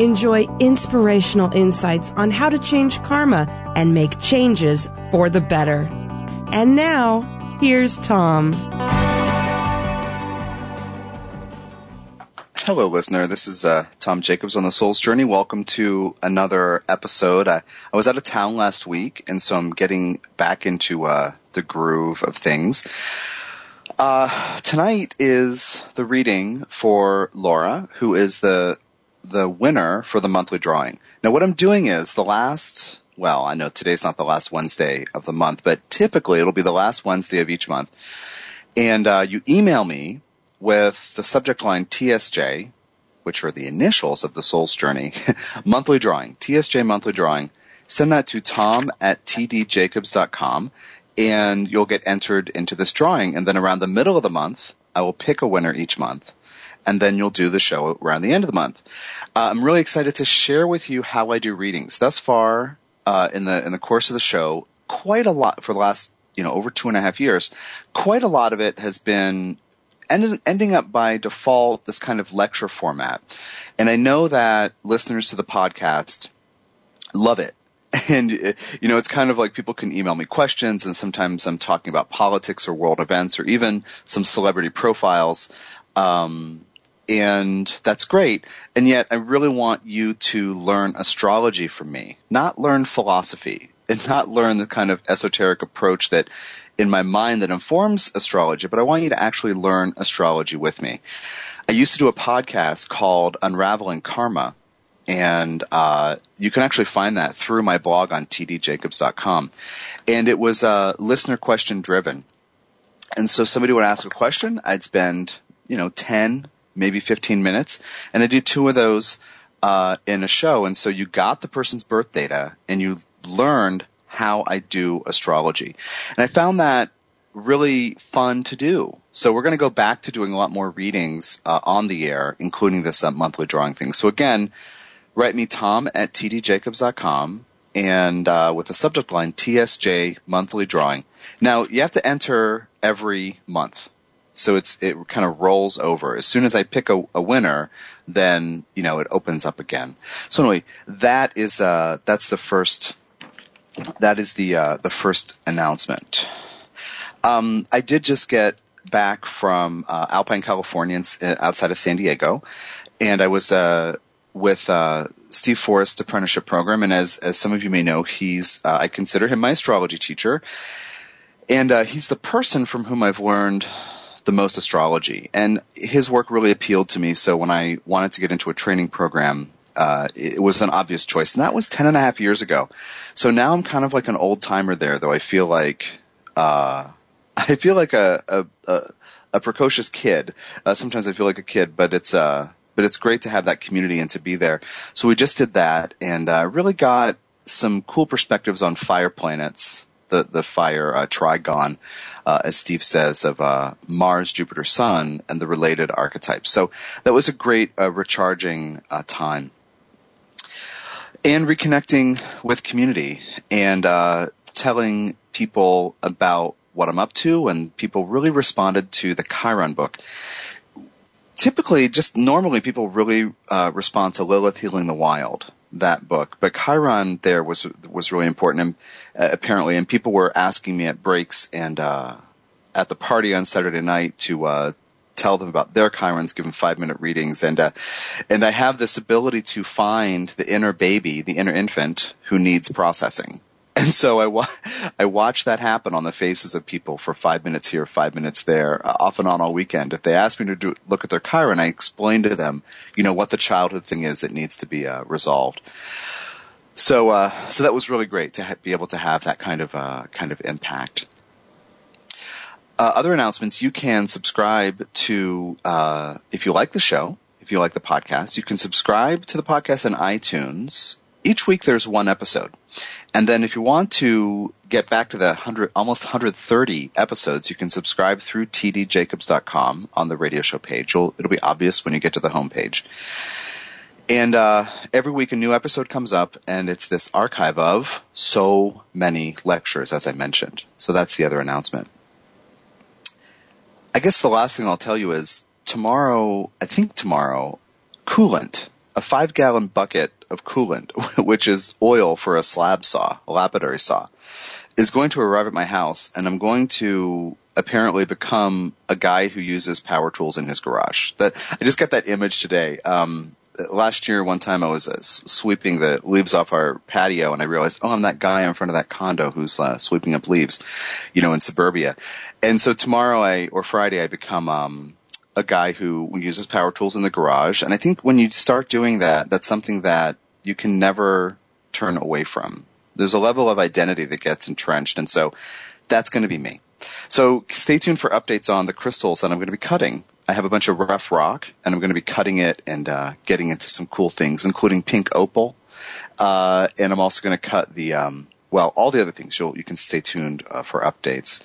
Enjoy inspirational insights on how to change karma and make changes for the better. And now, here's Tom. Hello, listener. This is uh, Tom Jacobs on the Soul's Journey. Welcome to another episode. I, I was out of town last week, and so I'm getting back into uh, the groove of things. Uh, tonight is the reading for Laura, who is the the winner for the monthly drawing. Now what I'm doing is the last, well, I know today's not the last Wednesday of the month, but typically it'll be the last Wednesday of each month. And uh, you email me with the subject line TSJ, which are the initials of the soul's journey, monthly drawing, TSJ monthly drawing. Send that to tom at tdjacobs.com and you'll get entered into this drawing. And then around the middle of the month, I will pick a winner each month and then you'll do the show around the end of the month. Uh, I'm really excited to share with you how I do readings. Thus far, uh, in the in the course of the show, quite a lot for the last you know over two and a half years, quite a lot of it has been ended, ending up by default this kind of lecture format. And I know that listeners to the podcast love it. And, you know, it's kind of like people can email me questions and sometimes I'm talking about politics or world events or even some celebrity profiles. Um, and that's great. And yet I really want you to learn astrology from me, not learn philosophy and not learn the kind of esoteric approach that in my mind that informs astrology, but I want you to actually learn astrology with me. I used to do a podcast called Unraveling Karma, and uh, you can actually find that through my blog on tdjacobs.com. And it was uh, listener question driven. And so somebody would ask a question, I'd spend, you know, 10, maybe 15 minutes. And I do two of those uh, in a show. And so you got the person's birth data and you learned how I do astrology. And I found that really fun to do. So we're going to go back to doing a lot more readings uh, on the air, including this uh, monthly drawing thing. So again, write me tom at tdjacobs.com and uh, with the subject line TSJ monthly drawing. Now you have to enter every month. So it's it kind of rolls over. As soon as I pick a, a winner, then you know it opens up again. So anyway, that is uh that's the first that is the uh, the first announcement. Um, I did just get back from uh, Alpine, California, uh, outside of San Diego, and I was uh, with uh, Steve Forrest apprenticeship program. And as as some of you may know, he's uh, I consider him my astrology teacher, and uh, he's the person from whom I've learned the most astrology. And his work really appealed to me. So when I wanted to get into a training program, uh, it was an obvious choice. And that was ten and a half years ago. So now I'm kind of like an old timer there, though I feel like, uh, I feel like a, a, a, a precocious kid. Uh, sometimes I feel like a kid, but it's, uh, but it's great to have that community and to be there. So we just did that and, uh, really got some cool perspectives on fire planets, the, the fire, uh, trigon, uh, as Steve says, of uh, Mars, Jupiter, Sun, and the related archetypes. So that was a great uh, recharging uh, time. And reconnecting with community and uh, telling people about what I'm up to, and people really responded to the Chiron book. Typically, just normally, people really uh, respond to Lilith Healing the Wild that book. But Chiron there was was really important, and uh, apparently, and people were asking me at breaks and uh, at the party on Saturday night to uh, tell them about their Chirons, give them five minute readings, and uh, and I have this ability to find the inner baby, the inner infant who needs processing. And so I, wa- I watch that happen on the faces of people for five minutes here, five minutes there, uh, off and on all weekend. If they ask me to do, look at their Chiron, I explain to them, you know, what the childhood thing is that needs to be uh, resolved. So, uh, so that was really great to ha- be able to have that kind of, uh, kind of impact. Uh, other announcements, you can subscribe to, uh, if you like the show, if you like the podcast, you can subscribe to the podcast on iTunes each week there's one episode. And then if you want to get back to the 100, almost 130 episodes, you can subscribe through tdjacobs.com on the radio show page. It'll, it'll be obvious when you get to the homepage. And uh, every week a new episode comes up, and it's this archive of so many lectures, as I mentioned. So that's the other announcement. I guess the last thing I'll tell you is tomorrow, I think tomorrow, coolant, a five gallon bucket of coolant, which is oil for a slab saw, a lapidary saw, is going to arrive at my house, and I'm going to apparently become a guy who uses power tools in his garage. That I just got that image today. Um, last year, one time I was uh, sweeping the leaves off our patio, and I realized, oh, I'm that guy in front of that condo who's uh, sweeping up leaves, you know, in suburbia. And so tomorrow, I or Friday, I become um, a guy who uses power tools in the garage. And I think when you start doing that, that's something that you can never turn away from. There's a level of identity that gets entrenched, and so that's going to be me. So stay tuned for updates on the crystals that I'm going to be cutting. I have a bunch of rough rock, and I'm going to be cutting it and uh, getting into some cool things, including pink opal. Uh, and I'm also going to cut the um, well, all the other things. You'll, you can stay tuned uh, for updates.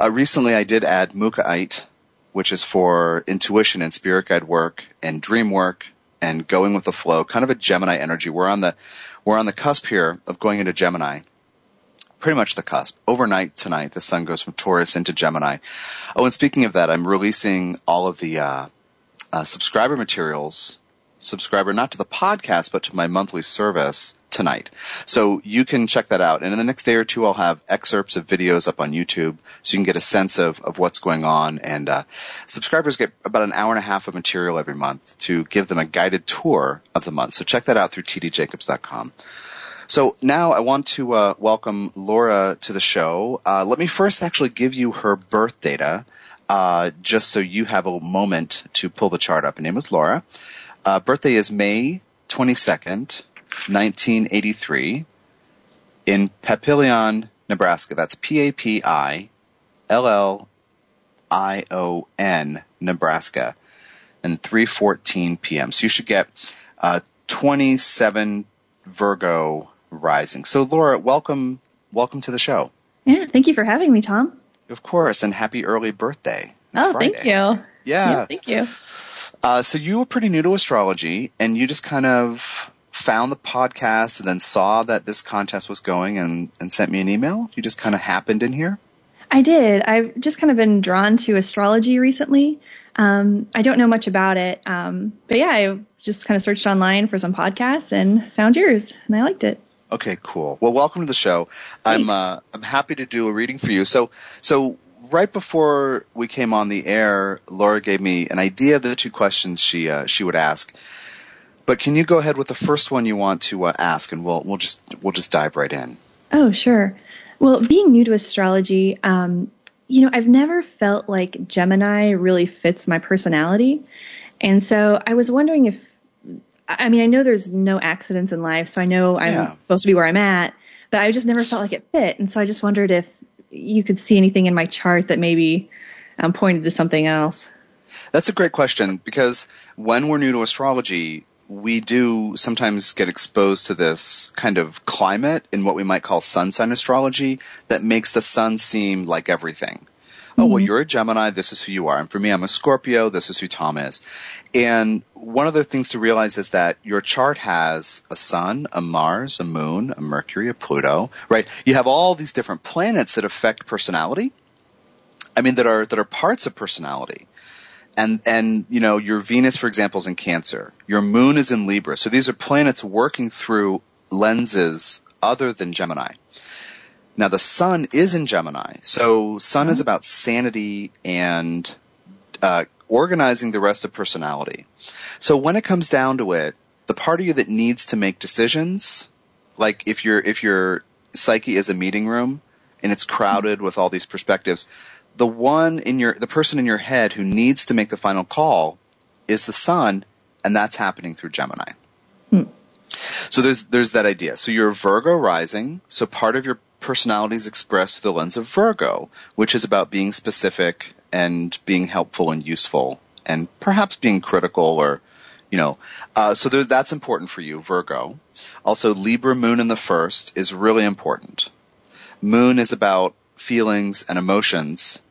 Uh, recently, I did add Mookaite, which is for intuition and spirit guide work and dream work and going with the flow, kind of a Gemini energy. We're on the we're on the cusp here of going into Gemini. Pretty much the cusp. Overnight tonight, the sun goes from Taurus into Gemini. Oh, and speaking of that, I'm releasing all of the uh, uh, subscriber materials subscriber, not to the podcast, but to my monthly service tonight. So you can check that out. And in the next day or two, I'll have excerpts of videos up on YouTube so you can get a sense of, of what's going on. And uh, subscribers get about an hour and a half of material every month to give them a guided tour of the month. So check that out through tdjacobs.com. So now I want to uh, welcome Laura to the show. Uh, let me first actually give you her birth data, uh, just so you have a moment to pull the chart up. Her name is Laura. Uh, birthday is May 22nd, 1983 in Papillion, Nebraska. That's P-A-P-I-L-L-I-O-N, Nebraska, and 3:14 p.m. So you should get uh, 27 Virgo rising. So Laura, welcome, welcome to the show. Yeah, thank you for having me, Tom. Of course, and happy early birthday. It's oh, Friday. thank you. Yeah. yeah. Thank you. Uh, so you were pretty new to astrology, and you just kind of found the podcast and then saw that this contest was going and, and sent me an email. You just kind of happened in here. I did. I've just kind of been drawn to astrology recently. Um, I don't know much about it, um, but yeah, I just kind of searched online for some podcasts and found yours, and I liked it. Okay, cool. Well, welcome to the show. I'm uh, I'm happy to do a reading for you. So so right before we came on the air, Laura gave me an idea of the two questions she uh, she would ask. But can you go ahead with the first one you want to uh, ask, and we'll we'll just we'll just dive right in. Oh, sure. Well, being new to astrology, um, you know, I've never felt like Gemini really fits my personality, and so I was wondering if, I mean, I know there's no accidents in life, so I know I'm yeah. supposed to be where I'm at, but I just never felt like it fit, and so I just wondered if you could see anything in my chart that maybe um, pointed to something else? That's a great question because when we're new to astrology, we do sometimes get exposed to this kind of climate in what we might call sun sign astrology that makes the sun seem like everything. Mm-hmm. Oh, well, mm-hmm. you're a Gemini. This is who you are. And for me, I'm a Scorpio. This is who Tom is. And one of the things to realize is that your chart has a sun, a Mars, a moon, a Mercury, a Pluto, right? You have all these different planets that affect personality. I mean, that are, that are parts of personality. And, and, you know, your Venus, for example, is in Cancer. Your moon is in Libra. So these are planets working through lenses other than Gemini. Now the sun is in Gemini, so sun is about sanity and uh, organizing the rest of personality. So when it comes down to it, the part of you that needs to make decisions, like if your if your psyche is a meeting room and it's crowded with all these perspectives, the one in your the person in your head who needs to make the final call is the sun, and that's happening through Gemini. Hmm. So there's there's that idea. So you're Virgo rising, so part of your personalities expressed through the lens of Virgo, which is about being specific and being helpful and useful and perhaps being critical or, you know, uh, so there, that's important for you, Virgo. Also, Libra moon in the first is really important. Moon is about feelings and emotions,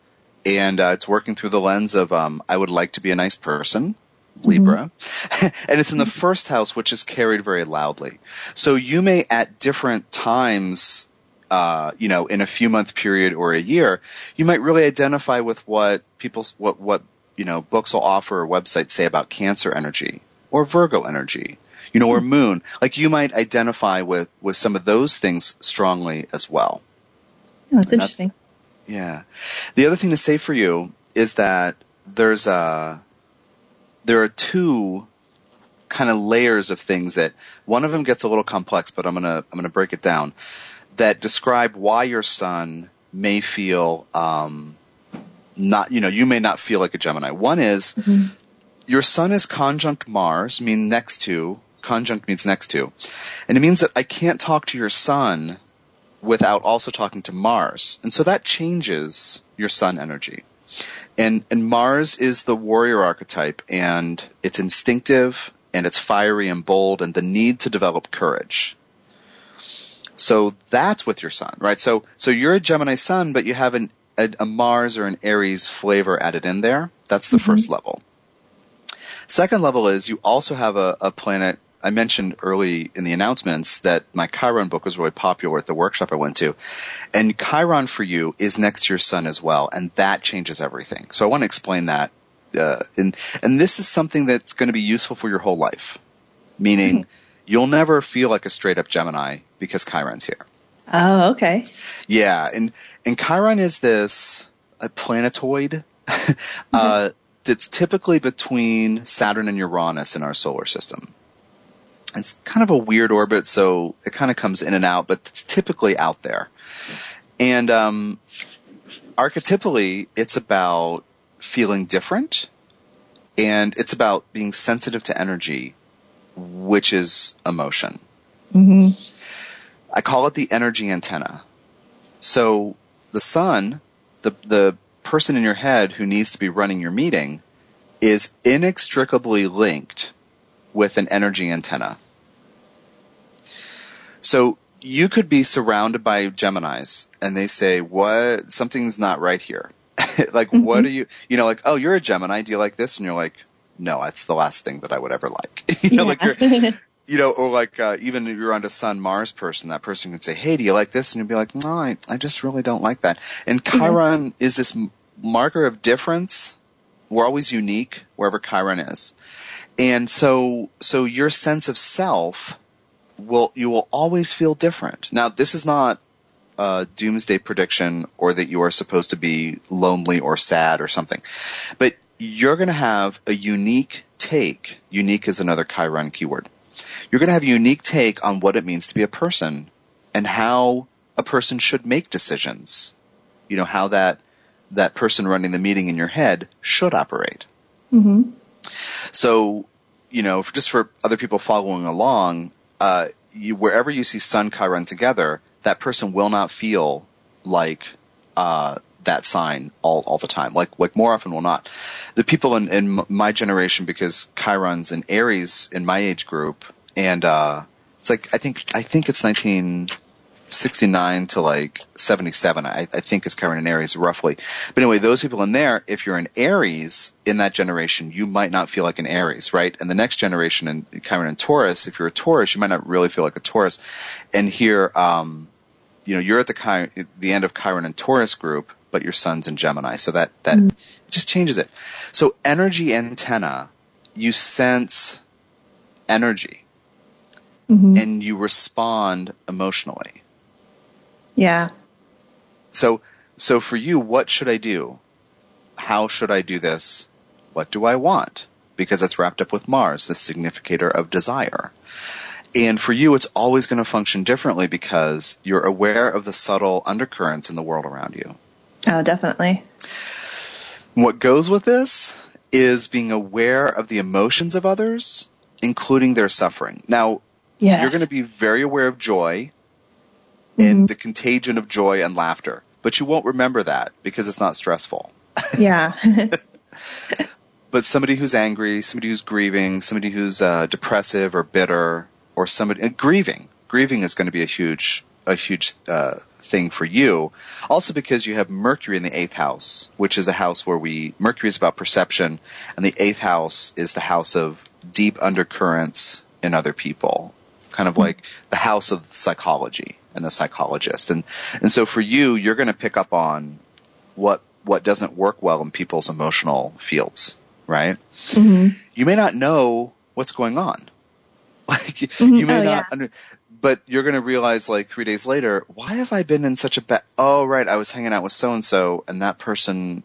and uh, it's working through the lens of um, I would like to be a nice person, Libra, mm-hmm. and it's in the first house, which is carried very loudly. So you may at different times. Uh, you know, in a few month period or a year, you might really identify with what people, what, what, you know, books will offer or websites say about Cancer energy or Virgo energy, you know, or mm-hmm. Moon. Like you might identify with, with some of those things strongly as well. Oh, that's interesting. That's, yeah. The other thing to say for you is that there's a, there are two kind of layers of things that one of them gets a little complex, but I'm gonna I'm gonna break it down. That describe why your sun may feel um, not you know you may not feel like a Gemini. One is mm-hmm. your sun is conjunct Mars, mean next to conjunct means next to, and it means that I can't talk to your sun without also talking to Mars, and so that changes your sun energy. And, and Mars is the warrior archetype and it's instinctive and it's fiery and bold and the need to develop courage. So that's with your sun, right? So, so you're a Gemini sun, but you have an, a, a Mars or an Aries flavor added in there. That's the mm-hmm. first level. Second level is you also have a, a planet I mentioned early in the announcements that my Chiron book was really popular at the workshop I went to. And Chiron for you is next to your sun as well, and that changes everything. So I want to explain that. Uh, and, and this is something that's going to be useful for your whole life. Meaning, mm-hmm. You'll never feel like a straight up Gemini because Chiron's here. Oh, okay. Yeah, and and Chiron is this a planetoid mm-hmm. uh, that's typically between Saturn and Uranus in our solar system. It's kind of a weird orbit, so it kind of comes in and out, but it's typically out there. And um, archetypally, it's about feeling different, and it's about being sensitive to energy, which is emotion. Mm-hmm. I call it the energy antenna. So the sun, the the person in your head who needs to be running your meeting, is inextricably linked with an energy antenna. So you could be surrounded by Geminis and they say, what, something's not right here. like, mm-hmm. what are you, you know, like, oh, you're a Gemini. Do you like this? And you're like, no, that's the last thing that I would ever like. you know, like you're, you know, or like, uh, even if you're on a Sun Mars person, that person could say, hey, do you like this? And you'd be like, no, I, I just really don't like that. And. Chiron mm-hmm. is this marker of difference. We're always unique wherever Chiron is. And so, so your sense of self will you will always feel different. Now, this is not a doomsday prediction or that you are supposed to be lonely or sad or something, but you're going to have a unique take. Unique is another Chiron keyword. You're going to have a unique take on what it means to be a person and how a person should make decisions. You know, how that, that person running the meeting in your head should operate. Mm-hmm. So, you know, just for other people following along, uh, you, wherever you see Sun Chiron together, that person will not feel like uh, that sign all, all the time. Like like more often will not. The people in, in my generation, because Chiron's in Aries in my age group, and uh, it's like I think I think it's 1969 to like 77, I, I think is Chiron and Aries roughly. But anyway, those people in there, if you're an Aries in that generation, you might not feel like an Aries, right? And the next generation in Chiron and Taurus, if you're a Taurus, you might not really feel like a Taurus. And here, um, you know, you're at the the end of Chiron and Taurus group, but your sun's in Gemini. So that, that mm-hmm. just changes it. So energy antenna, you sense energy. Mm-hmm. And you respond emotionally. Yeah. So, so for you, what should I do? How should I do this? What do I want? Because it's wrapped up with Mars, the significator of desire. And for you, it's always going to function differently because you're aware of the subtle undercurrents in the world around you. Oh, definitely. What goes with this is being aware of the emotions of others, including their suffering. Now, yes. you're going to be very aware of joy and mm-hmm. the contagion of joy and laughter. But you won't remember that because it's not stressful. Yeah. but somebody who's angry, somebody who's grieving, somebody who's uh, depressive or bitter, or somebody uh, grieving. Grieving is going to be a huge a huge uh, thing for you. Also because you have Mercury in the eighth house, which is a house where we Mercury is about perception, and the eighth house is the house of deep undercurrents in other people, kind of like the house of psychology and the psychologist. And and so for you, you're going to pick up on what what doesn't work well in people's emotional fields, right? Mm-hmm. You may not know what's going on. Like Mm-hmm. you may Oh, not yeah. under, but you're going to realize like 3 days later, why have I been in such a bad Oh, right, I was hanging out with so and so and that person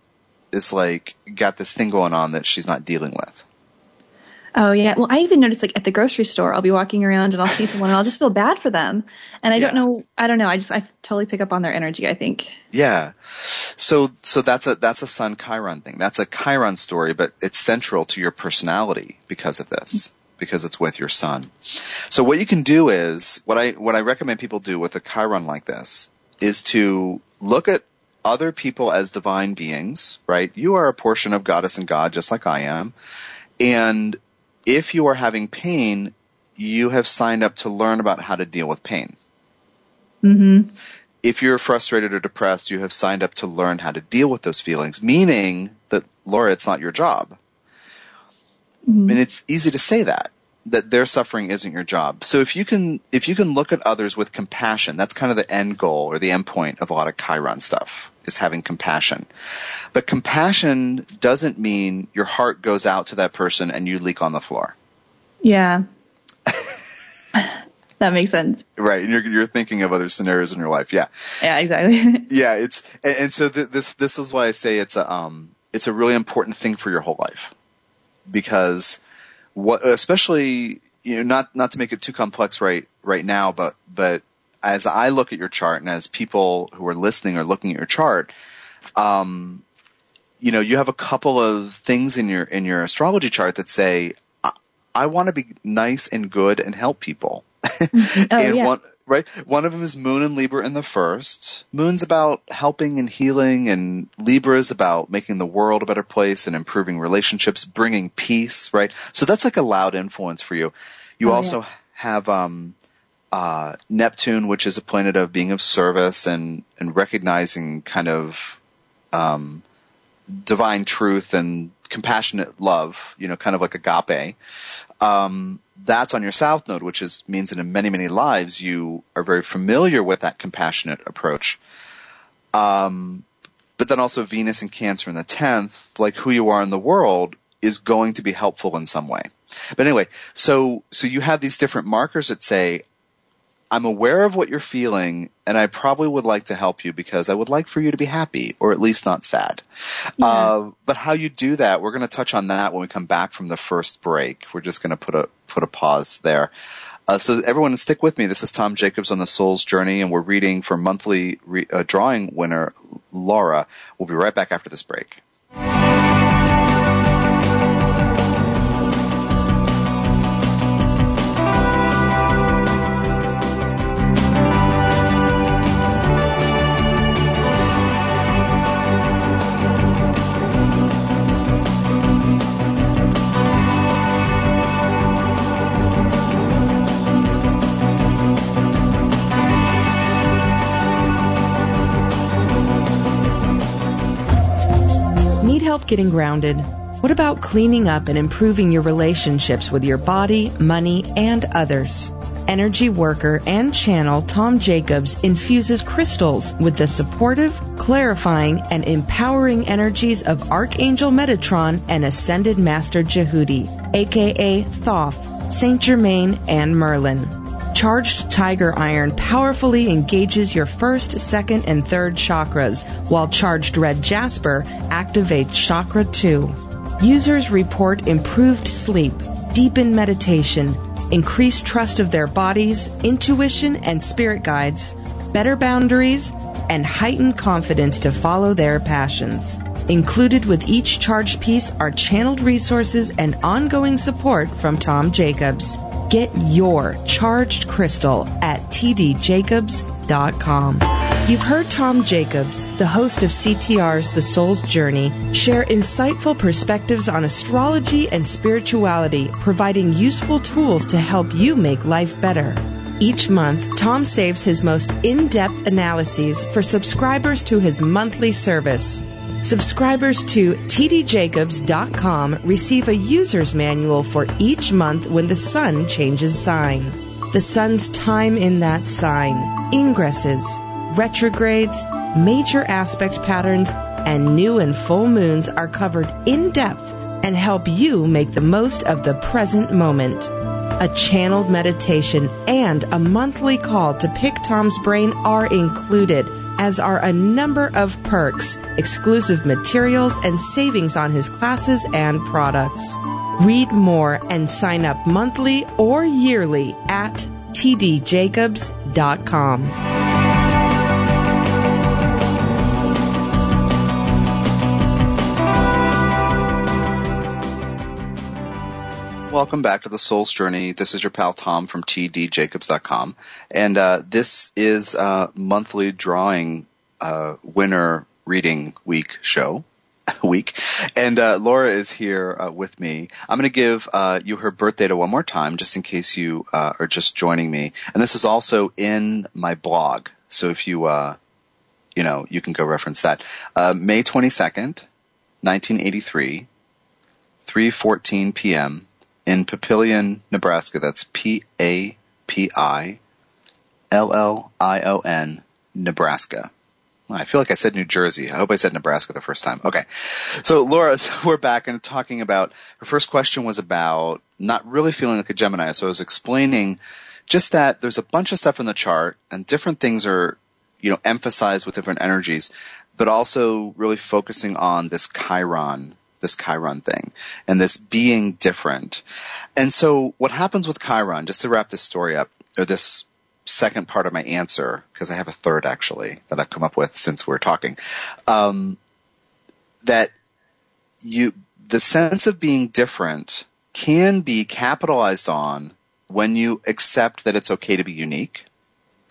is like got this thing going on that she's not dealing with. Oh yeah. Well, I even notice like at the grocery store, I'll be walking around and I'll see someone and I'll just feel bad for them. And I don't know, I don't know. I just, I totally pick up on their energy, I think. Yeah. So so that's a that's a Sun Chiron thing. That's a Chiron story, but it's central to your personality because of this. Mm-hmm. Because it's with your sun. So what you can do is what I what I recommend people do with a Chiron like this is to look at other people as divine beings, right? You are a portion of goddess and God just like I am. And if you are having pain, you have signed up to learn about how to deal with pain Mm-hmm. if you're frustrated or depressed, you have signed up to learn how to deal with those feelings, meaning that, Laura, it's not your job. Mm-hmm. And it's easy to say that, that their suffering isn't your job. So if you can, if you can look at others with compassion, that's kind of the end goal or the end point of a lot of Chiron stuff, is having compassion. But compassion doesn't mean your heart goes out to that person and you leak on the floor. Yeah. that makes sense. Right. And you're, you're thinking of other scenarios in your life. Yeah. Yeah, exactly. yeah, it's and, and so th- this this is why I say it's a um it's a really important thing for your whole life because what especially you know not not to make it too complex right right now but but as I look at your chart and as people who are listening are looking at your chart um you know you have a couple of things in your in your astrology chart that say I, I want to be nice and good and help people Oh, and yeah. Right? One of them is moon and libra in the first. Moon's about helping and healing and libra is about making the world a better place and improving relationships bringing peace right? So that's like a loud influence for you. You Oh, also have um uh neptune which is a planet of being of service and and recognizing kind of um divine truth and compassionate love you know kind of like agape um, that's on your south node, which is means that in many many lives you are very familiar with that compassionate approach. Um, but then also Venus and Cancer in the tenth, like who you are in the world, is going to be helpful in some way. But anyway, so so you have these different markers that say, I'm aware of what you're feeling, and I probably would like to help you because I would like for you to be happy, or at least not sad. Uh, but how you do that, we're going to touch on that when we come back from the first break. We're just going to put a put a pause there. Uh, so everyone, stick with me. This is Tom Jacobs on the Soul's Journey, and we're reading for monthly re- uh, drawing winner Laura. We'll be right back after this break. Getting grounded? What about cleaning up and improving your relationships with your body, money, and others? Energy worker and channel Tom Jacobs infuses crystals with the supportive, clarifying, and empowering energies of Archangel Metatron and Ascended Master Djehuty, aka Thoth, Saint Germain, and Merlin. Charged Tiger Iron powerfully engages your first, second, and third chakras, while Charged Red Jasper activates Chakra 2. Users report improved sleep, deepened meditation, increased trust of their bodies, intuition and spirit guides, better boundaries, and heightened confidence to follow their passions. Included with each charged piece are channeled resources and ongoing support from Tom Jacobs. Get your charged crystal at tdjacobs.com. You've heard Tom Jacobs, the host of CTR's The Soul's Journey, share insightful perspectives on astrology and spirituality, providing useful tools to help you make life better. Each month, Tom saves his most in depth analyses for subscribers to his monthly service. Subscribers to tdjacobs.com receive a user's manual for each month when the sun changes sign. The sun's time in that sign, ingresses, retrogrades, major aspect patterns, and new and full moons are covered in depth and help you make the most of the present moment. A channeled meditation and a monthly call to pick Tom's brain are included as are a number of perks, exclusive materials, and savings on his classes and products. Read more and sign up monthly or yearly at tdjacobs.com. Welcome back to the Soul's Journey. This is your pal Tom from tdjacobs.com. And uh, this is a monthly drawing uh, winner reading week show. week. And uh, Laura is here uh, with me. I'm going to give uh, you her birth data one more time, just in case you uh, are just joining me. And this is also in my blog, so if you uh, you know you can go reference that. Uh, May 22nd, 1983, 3:14 p.m. in Papillion, Nebraska. That's P A P I L L I O N, Nebraska. I feel like I said New Jersey. I hope I said Nebraska the first time. Okay. So Laura, so we're back and talking about, her first question was about not really feeling like a Gemini. So I was explaining just that there's a bunch of stuff in the chart and different things are, you know, emphasized with different energies, but also really focusing on this Chiron, this Chiron thing and this being different. And so what happens with Chiron, just to wrap this story up, or this second part of my answer, because I have a third actually that I've come up with since we're talking, um, that you, the sense of being different can be capitalized on when you accept that it's okay to be unique.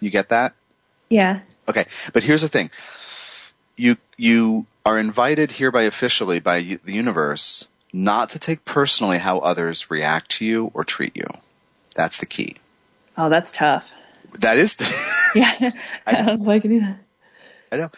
You get that? Yeah. Okay. But here's the thing. You, you are invited hereby officially by the universe not to take personally how others react to you or treat you. That's the key. Oh, that's tough. That is. Yeah. I, I was like, do that. I know.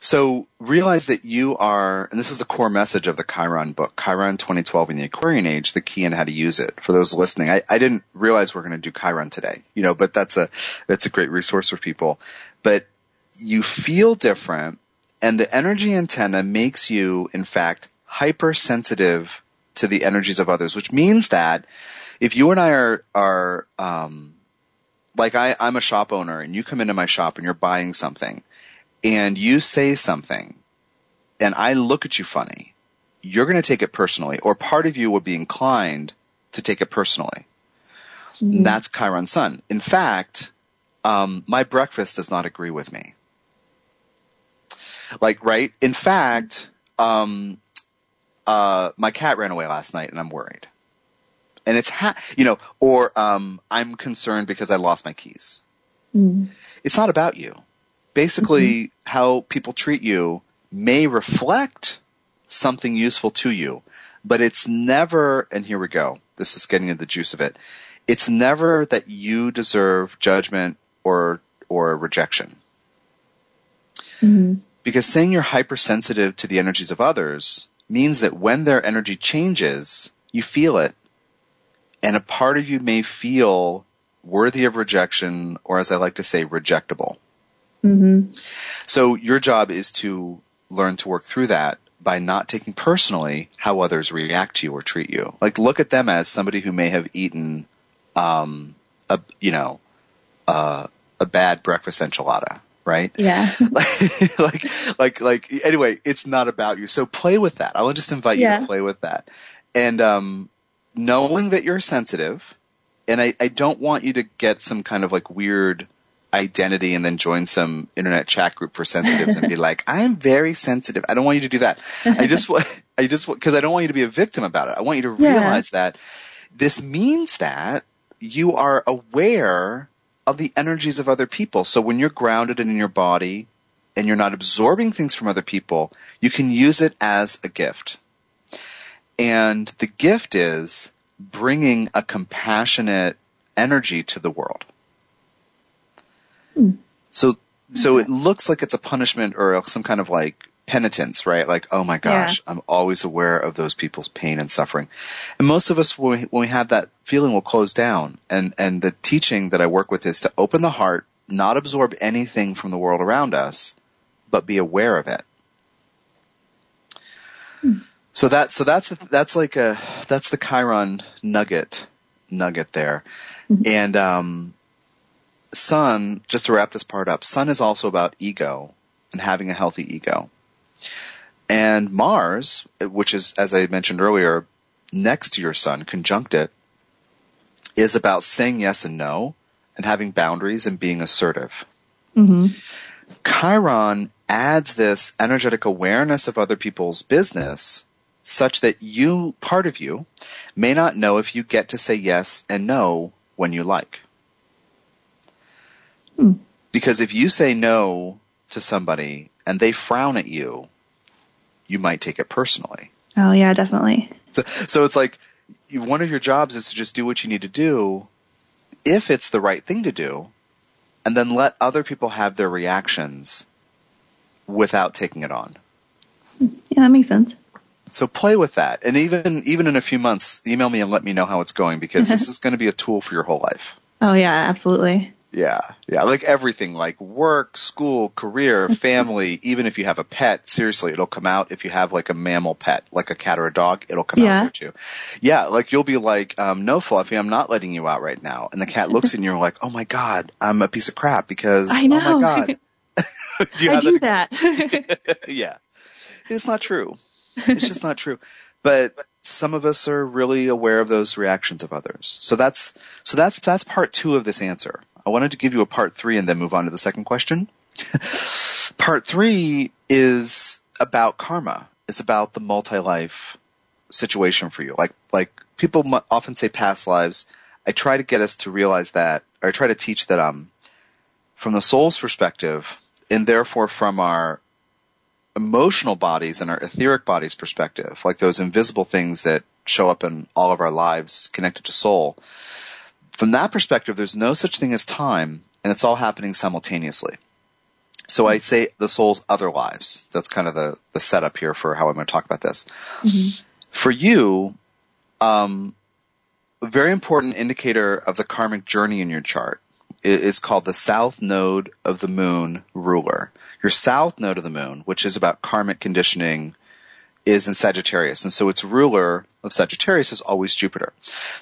So realize that you are, and this is the core message of the Chiron book, Chiron 2012 in the Aquarian Age, the key and how to use it. For those listening, I, I didn't realize we're going to do Chiron today, you know, but that's a, that's a great resource for people. But you feel different and the energy antenna makes you, in fact, hypersensitive to the energies of others, which means that if you and I are, are, um, like I, I'm a shop owner and you come into my shop and you're buying something and you say something and I look at you funny, you're going to take it personally or part of you would be inclined to take it personally. Mm-hmm. That's Chiron Sun. In fact, um, my breakfast does not agree with me. Like, right? In fact, um, uh, my cat ran away last night and I'm worried and it's ha- you know, or um, I'm concerned because I lost my keys. Mm. It's not about you. Basically, mm-hmm. how people treat you may reflect something useful to you, but it's never. And here we go. This is getting into the juice of it. It's never that you deserve judgment or or rejection. Mm-hmm. Because saying you're hypersensitive to the energies of others means that when their energy changes, you feel it and a part of you may feel worthy of rejection, or as I like to say, rejectable. Mm-hmm. So your job is to learn to work through that by not taking personally how others react to you or treat you. Like look at them as somebody who may have eaten, um, a you know, uh, a bad breakfast enchilada, right? Yeah. like, like, like, like, anyway, it's not about you. So play with that. I will just invite yeah. you to play with that. And, um, knowing that you're sensitive, and I, I don't want you to get some kind of like weird identity and then join some internet chat group for sensitives and be like, I'm very sensitive. I don't want you to do that. I just want, I just want, cause I don't want you to be a victim about it. I want you to yeah. realize that this means that you are aware of the energies of other people. So when you're grounded and in your body, and you're not absorbing things from other people, you can use it as a gift. And the gift is bringing a compassionate energy to the world. Hmm. So, so it looks like it's a punishment or some kind of like penitence, right? Like, oh my gosh, yeah. I'm always aware of those people's pain and suffering. And most of us, when we, when we have that feeling, will close down. And, and the teaching that I work with is to open the heart, not absorb anything from the world around us, but be aware of it. Hmm. So that, so that's, that's like a, that's the Chiron nugget, nugget there. Mm-hmm. And, um, Sun, just to wrap this part up, Sun is also about ego and having a healthy ego. And Mars, which is, as I mentioned earlier, next to your sun, conjunct it, is about saying yes and no and having boundaries and being assertive. Mm-hmm. Chiron adds this energetic awareness of other people's business such that you, part of you, may not know if you get to say yes and no when you like. Mm. Because if you say no to somebody and they frown at you, you might take it personally. Oh yeah, definitely. So, so it's like one of your jobs is to just do what you need to do if it's the right thing to do and then let other people have their reactions without taking it on. Yeah, that makes sense. So play with that. And even even in a few months, email me and let me know how it's going because this is going to be a tool for your whole life. Oh yeah, absolutely. Yeah, yeah, like everything, like work, school, career, family, even if you have a pet, seriously, it'll come out if you have like a mammal pet, like a cat or a dog, it'll come yeah. out there too. Yeah, like you'll be like, um, no Fluffy, I'm not letting you out right now. And the cat looks at you and you're like, oh my god, I'm a piece of crap because, I know. oh my god. do you I have do that? yeah. It's not true. It's just not true. But some of us are really aware of those reactions of others. So that's, so that's, that's part two of this answer. I wanted to give you a part three and then move on to the second question. part three is about karma. It's about the multi-life situation for you. Like, like people often say past lives. I try to get us to realize that, or I try to teach that, um, from the soul's perspective, and therefore from our emotional bodies and our etheric bodies perspective, like those invisible things that show up in all of our lives connected to soul, from that perspective, there's no such thing as time, and it's all happening simultaneously. So I say the soul's other lives. That's kind of the, the setup here for how I'm going to talk about this. Mm-hmm. For you, um, a very important indicator of the karmic journey in your chart is called the south node of the moon ruler. Your south node of the moon, which is about karmic conditioning, is in Sagittarius. And so its ruler of Sagittarius is always Jupiter.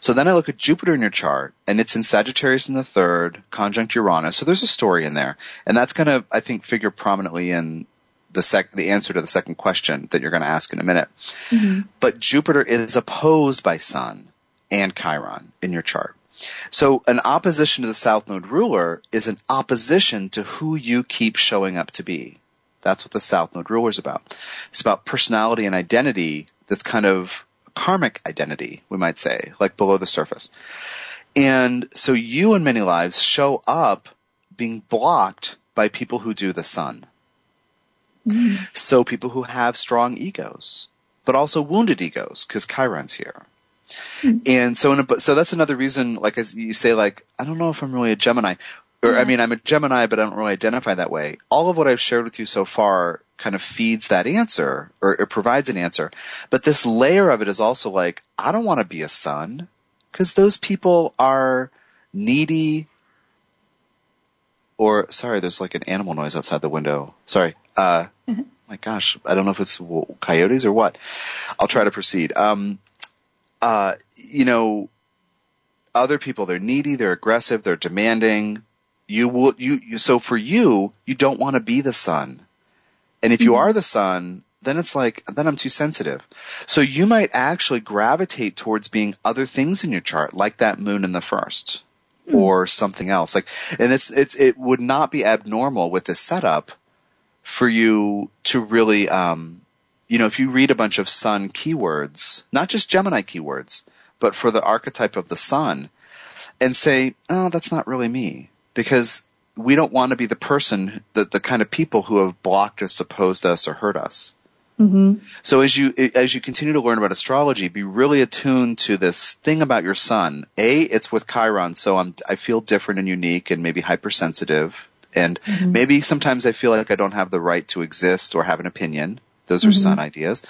So then I look at Jupiter in your chart and it's in Sagittarius in the third, conjunct Uranus. So there's a story in there. And that's going to, I think, figure prominently in the sec, the answer to the second question that you're going to ask in a minute. Mm-hmm. But Jupiter is opposed by Sun and Chiron in your chart. So an opposition to the South Node ruler is an opposition to who you keep showing up to be. That's what the South Node ruler is about. It's about personality and identity that's kind of karmic identity, we might say, like below the surface. And so you in many lives show up being blocked by people who do the sun. Mm. So people who have strong egos, but also wounded egos, because Chiron's here. Mm. And so, a, so that's another reason, like as you say, like, I don't know if I'm really a Gemini or I mean, I'm a Gemini, but I don't really identify that way. All of what I've shared with you so far kind of feeds that answer or it provides an answer. But this layer of it is also like, I don't want to be a sun because those people are needy or sorry, there's like an animal noise outside the window. Sorry. Uh, mm-hmm. my gosh, I don't know if it's coyotes or what. I'll try to proceed. Um, uh, you know, other people, they're needy, they're aggressive, they're demanding, you will you, you so for you you don't want to be the sun and if you mm-hmm. are the sun then it's like then i'm too sensitive so you might actually gravitate towards being other things in your chart like that moon in the 1st mm-hmm. or something else like and it's it's it would not be abnormal with this setup for you to really um you know if you read a bunch of sun keywords not just gemini keywords but for the archetype of the sun and say oh that's not really me because we don't want to be the person, the, the kind of people who have blocked us, opposed us, or hurt us. hmm So as you as you continue to learn about astrology, be really attuned to this thing about your sun. A, it's with Chiron, so I'm I feel different and unique and maybe hypersensitive, and maybe sometimes I feel like I don't have the right to exist or have an opinion. Those are sun ideas.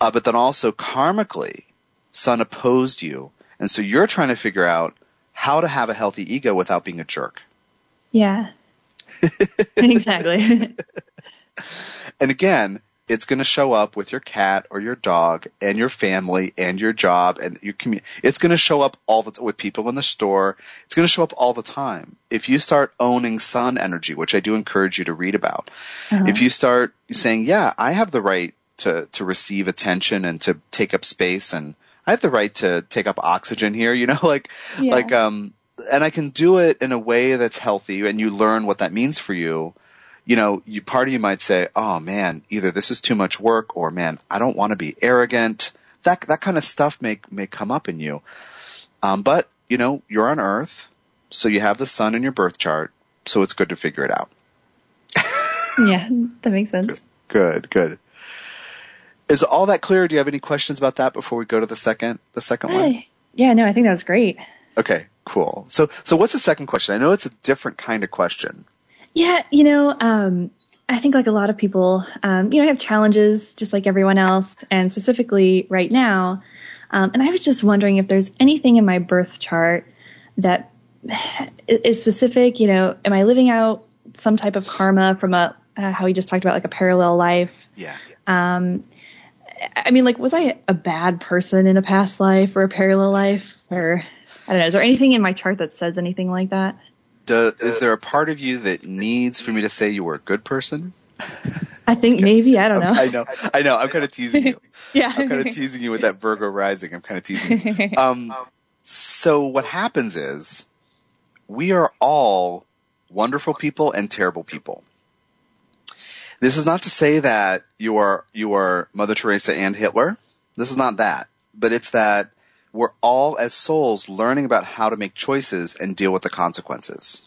Uh, but then also karmically, sun opposed you, and so you're trying to figure out how to have a healthy ego without being a jerk. Yeah. exactly. And again, it's going to show up with your cat or your dog and your family and your job and your community. It's going to show up all the with people in the store. It's going to show up all the time. If you start owning sun energy, which I do encourage you to read about, if you start saying, "Yeah, I have the right to to receive attention and to take up space and I have the right to take up oxygen here," you know, like Yeah. like um and I can do it in a way that's healthy and you learn what that means for you you know, you part of you might say, "Oh man, either this is too much work, or man, I don't want to be arrogant." That that kind of stuff may may come up in you. Um, but you know, you're on Earth, so you have the sun in your birth chart, so it's good to figure it out. yeah, that makes sense. Good, good. Is all that clear? Do you have any questions about that before we go to the second the second one? Yeah, no, I think that was great. Okay, cool. So so what's the second question? I know it's a different kind of question. Yeah, you know, um, I think like a lot of people, um, you know, I have challenges just like everyone else, and specifically right now. Um, and I was just wondering if there's anything in my birth chart that is specific. You know, am I living out some type of karma from a uh, how we just talked about like a parallel life? Yeah. Um, I mean, like, was I a bad person in a past life or a parallel life, or I don't know? Is there anything in my chart that says anything like that? Do, is there a part of you that needs for me to say you were a good person? I think maybe I don't know. I know, I know. I'm kind of teasing you. Yeah. I'm kind of teasing you with that Virgo rising. I'm kind of teasing you. Um, so what happens is we are all wonderful people and terrible people. This is not to say that you are you are Mother Teresa and Hitler. This is not that, but it's that we're all as souls learning about how to make choices and deal with the consequences.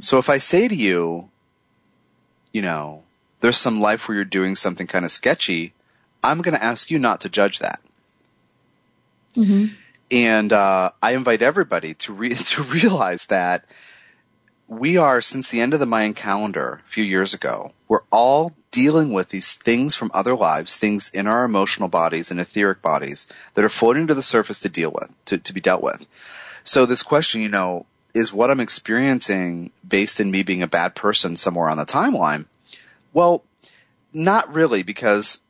So if I say to you, you know, there's some life where you're doing something kind of sketchy, I'm going to ask you not to judge that. And uh, I invite everybody to re- to realize that we are since the end of the Mayan calendar a few years ago. We're all dealing with these things from other lives, things in our emotional bodies and etheric bodies that are floating to the surface to deal with, to, to be dealt with. So this question, you know, is what I'm experiencing based in me being a bad person somewhere on the timeline? Well, not really because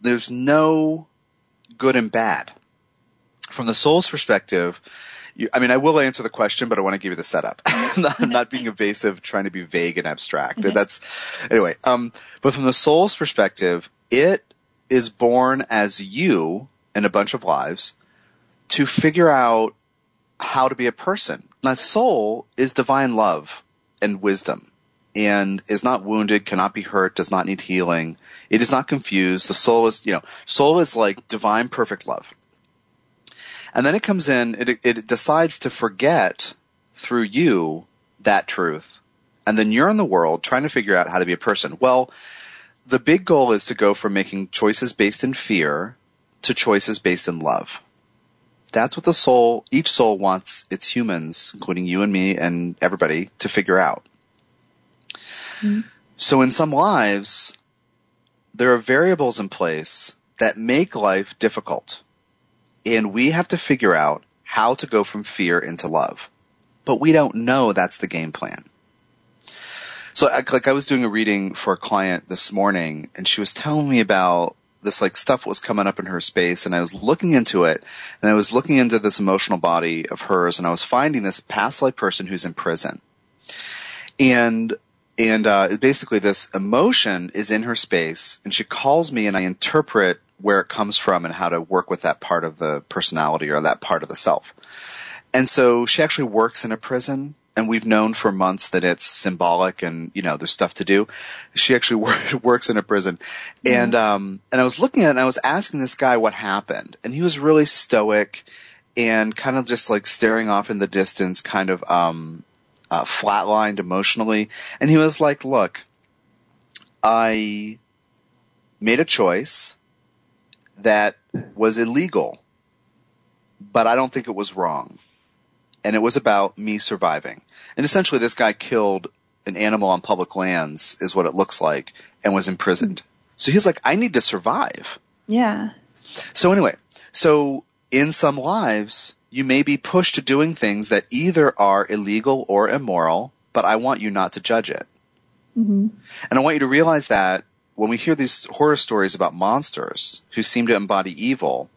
there's no good and bad. From the soul's perspective, you, I mean, I will answer the question, but I want to give you the setup. I'm, not, I'm not being evasive, trying to be vague and abstract. That's anyway. Um, but from the soul's perspective, it is born as you in a bunch of lives to figure out how to be a person. Now, soul is divine love and wisdom and is not wounded, cannot be hurt, does not need healing. It is not confused. The soul is, you know, soul is like divine perfect love. And then it comes in, it, it decides to forget through you that truth. And then you're in the world trying to figure out how to be a person. Well, the big goal is to go from making choices based in fear to choices based in love. That's what the soul, each soul wants its humans, including you and me and everybody, to figure out. Mm-hmm. So in some lives, there are variables in place that make life difficult. And we have to figure out how to go from fear into love. But we don't know that's the game plan. So like I was doing a reading for a client this morning and she was telling me about this like stuff was coming up in her space and I was looking into it and I was looking into this emotional body of hers and I was finding this past life person who's in prison. And and uh, basically this emotion is in her space and she calls me and I interpret where it comes from and how to work with that part of the personality or that part of the self. And so she actually works in a prison and we've known for months that it's symbolic and, you know, there's stuff to do. She actually wor- works in a prison. And, um, and I was looking at it and I was asking this guy what happened and he was really stoic and kind of just like staring off in the distance, kind of, um, uh, flatlined emotionally. And he was like, look, I made a choice that was illegal, but I don't think it was wrong. And it was about me surviving. And essentially this guy killed an animal on public lands is what it looks like and was imprisoned. So he's like, I need to survive. Yeah. So anyway, so in some lives, you may be pushed to doing things that either are illegal or immoral, but I want you not to judge it. hmm And I want you to realize that when we hear these horror stories about monsters who seem to embody evil,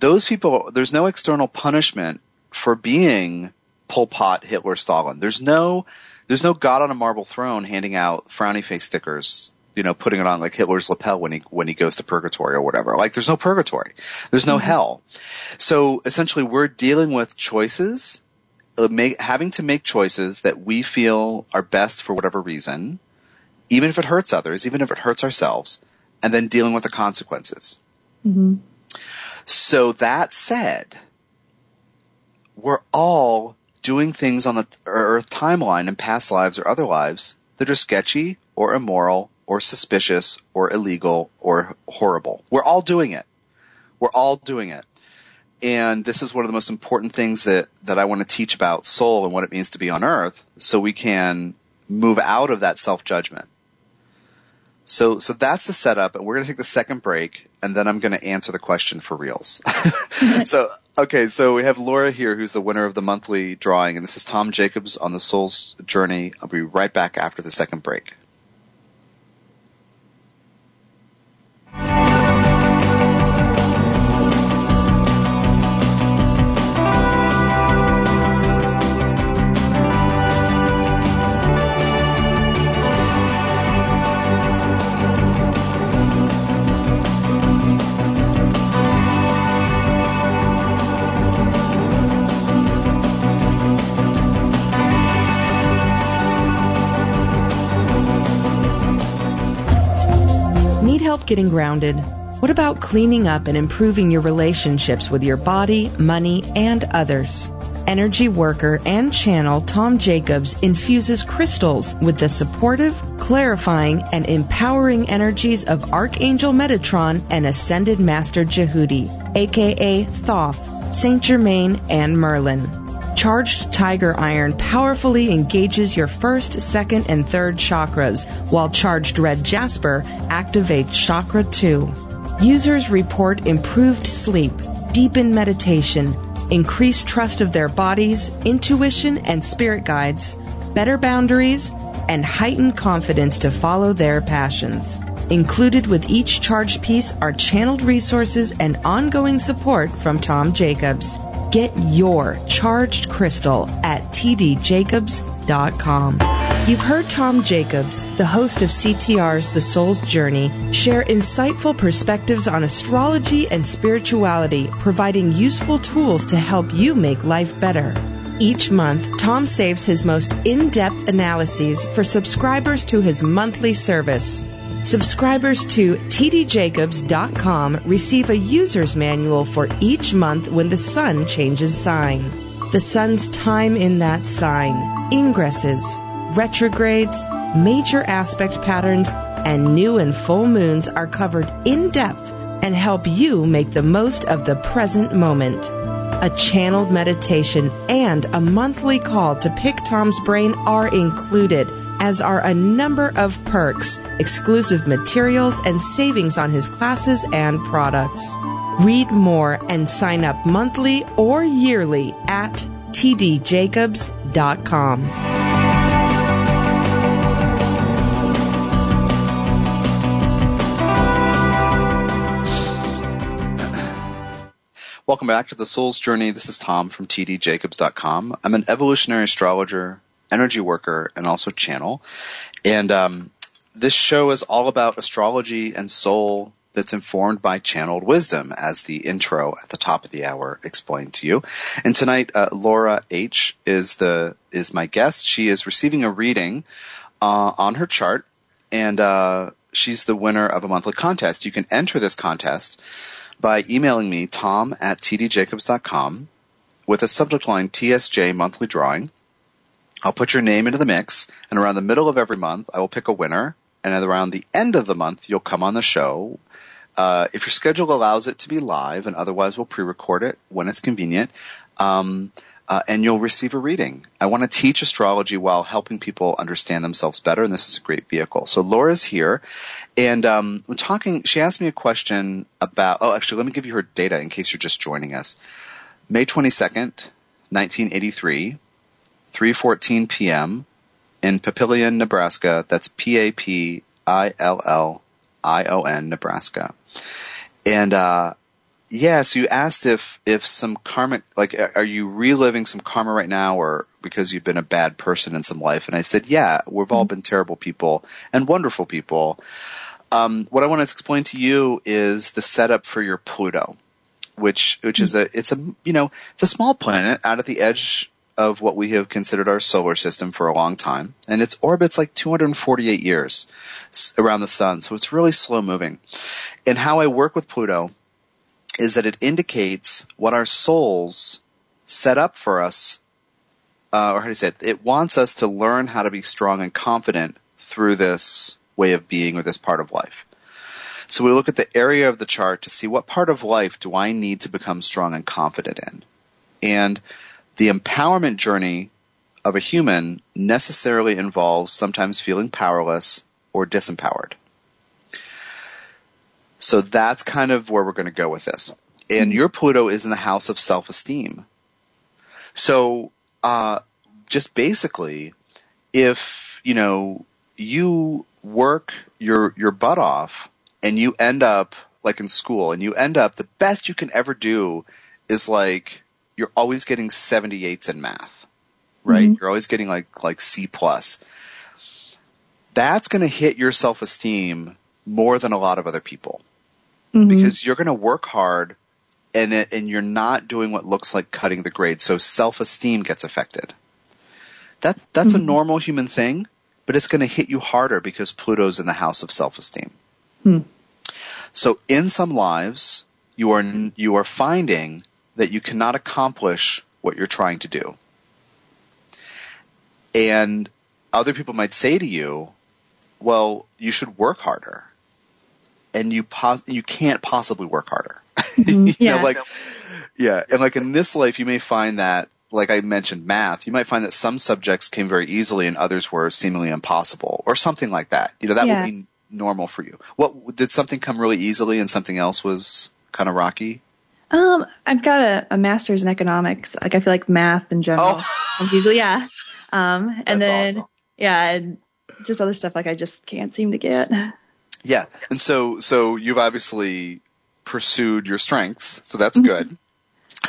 those people, there's no external punishment for being Pol Pot, Hitler, Stalin. There's no, there's no God on a marble throne handing out frowny face stickers, you know, putting it on like Hitler's lapel when he, when he goes to purgatory or whatever. Like there's no purgatory. There's no hell. So essentially we're dealing with choices, uh, make, having to make choices that we feel are best for whatever reason, even if it hurts others, even if it hurts ourselves, and then dealing with the consequences. hmm So that said, we're all doing things on the Earth timeline in past lives or other lives that are sketchy or immoral or suspicious or illegal or horrible. We're all doing it. We're all doing it. And this is one of the most important things that, that I want to teach about soul and what it means to be on earth so we can move out of that self-judgment. So, so that's the setup and we're going to take the second break and then I'm going to answer the question for reals. so, okay, so we have Laura here who's the winner of the monthly drawing and this is Tom Jacobs on the Soul's Journey. I'll be right back after the second break. Getting grounded? What about cleaning up and improving your relationships with your body, money, and others? Energy worker and channel Tom Jacobs infuses crystals with the supportive, clarifying, and empowering energies of Archangel Metatron and Ascended Master Djehuty, aka Thoth, Saint Germain, and Merlin. Charged Tiger Iron powerfully engages your first, second, and third chakras, while Charged Red Jasper activates Chakra 2. Users report improved sleep, deepened meditation, increased trust of their bodies, intuition and spirit guides, better boundaries, and heightened confidence to follow their passions. Included with each charged piece are channeled resources and ongoing support from Tom Jacobs. Get your charged crystal at tdjacobs.com. You've heard Tom Jacobs, the host of CTR's The Soul's Journey, share insightful perspectives on astrology and spirituality, providing useful tools to help you make life better. Each month, Tom saves his most in depth analyses for subscribers to his monthly service. Subscribers to tdjacobs.com receive a user's manual for each month when the sun changes sign. The sun's time in that sign, ingresses, retrogrades, major aspect patterns, and new and full moons are covered in depth and help you make the most of the present moment. A channeled meditation and a monthly call to pick Tom's brain are included, as are a number of perks, exclusive materials, and savings on his classes and products. Read more and sign up monthly or yearly at tdjacobs.com. Welcome back to the Soul's Journey. This is Tom from tdjacobs.com. I'm an evolutionary astrologer, energy worker, and also channel. And um, this show is all about astrology and soul that's informed by channeled wisdom, as the intro at the top of the hour explained to you. And tonight, uh, Laura H is the is my guest. She is receiving a reading uh, on her chart, and uh, she's the winner of a monthly contest. You can enter this contest by emailing me, tom at tdjacobs.com, with a subject line TSJ monthly drawing. I'll put your name into the mix, and around the middle of every month, I will pick a winner, and around the end of the month, you'll come on the show. Uh, if your schedule allows it to be live, and otherwise we'll pre-record it when it's convenient, um, uh, and you'll receive a reading. I want to teach astrology while helping people understand themselves better, and this is a great vehicle. So Laura's here, and um, I'm talking. She asked me a question about. Oh, actually, let me give you her data in case you're just joining us. May 22nd, 1983, 3:14 p.m. in Papillion, Nebraska. That's P-A-P-I-L-L-I-O-N, Nebraska. And uh, yeah, so you asked if if some karmic, like, are you reliving some karma right now, or because you've been a bad person in some life? And I said, yeah, we've all been terrible people and wonderful people. Um, what I want to explain to you is the setup for your Pluto, which which is a it's a you know it's a small planet out at the edge of what we have considered our solar system for a long time, and its orbit's like 248 years around the sun, so it's really slow moving. And how I work with Pluto is that it indicates what our souls set up for us, uh, or how do you say it? It wants us to learn how to be strong and confident through this way of being or this part of life. So we look at the area of the chart to see what part of life do I need to become strong and confident in. And the empowerment journey of a human necessarily involves sometimes feeling powerless or disempowered. So that's kind of where we're going to go with this. And your Pluto is in the house of self-esteem. So, uh, just basically, if, you know, you work your, your butt off and you end up like in school and you end up the best you can ever do is like, you're always getting 78s in math, right? Mm-hmm. You're always getting like, like C plus. That's going to hit your self-esteem more than a lot of other people mm-hmm. because you're going to work hard and it, and you're not doing what looks like cutting the grade. So self-esteem gets affected. That that's mm-hmm. a normal human thing, but it's going to hit you harder because Pluto's in the house of self-esteem. Mm. So in some lives, you are you are finding that you cannot accomplish what you're trying to do. And other people might say to you, well, you should work harder and you pos- you can't possibly work harder. Mm-hmm. yeah. Know, like, yeah. And like in this life, you may find that, like I mentioned math, you might find that some subjects came very easily and others were seemingly impossible or something like that. You know, that yeah. would be normal for you. What, did something come really easily and something else was kind of rocky? Um, I've got a, a master's in economics. Like I feel like math in general oh. easily, yeah. Um, and That's then, awesome. yeah, and just other stuff like I just can't seem to get. Yeah. And so, so you've obviously pursued your strengths, so that's mm-hmm. good.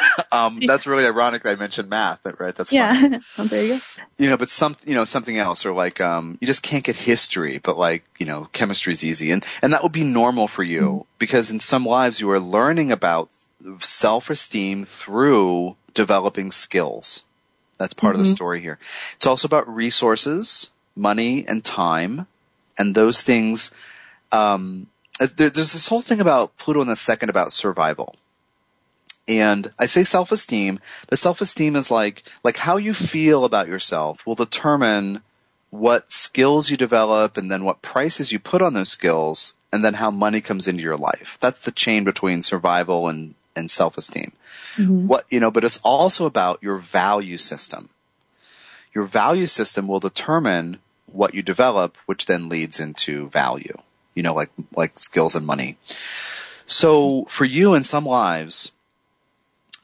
um, that's really ironic that I mentioned math, right? That's yeah. oh, there you go. You know, but some, you know, something else, or like, um, you just can't get history, but like, you know, chemistry is easy, and and that would be normal for you mm-hmm. because in some lives you are learning about self-esteem through developing skills. That's part mm-hmm. of the mm-hmm. story here. It's also about resources, money, and time, and those things um, there, there's this whole thing about Pluto in the second about survival. And I say self-esteem, but self-esteem is like, like how you feel about yourself will determine what skills you develop and then what prices you put on those skills and then how money comes into your life. That's the chain between survival and, and self-esteem. Mm-hmm. What, you know, but it's also about your value system. Your value system will determine what you develop, which then leads into value you know, like, like skills and money. So for you in some lives,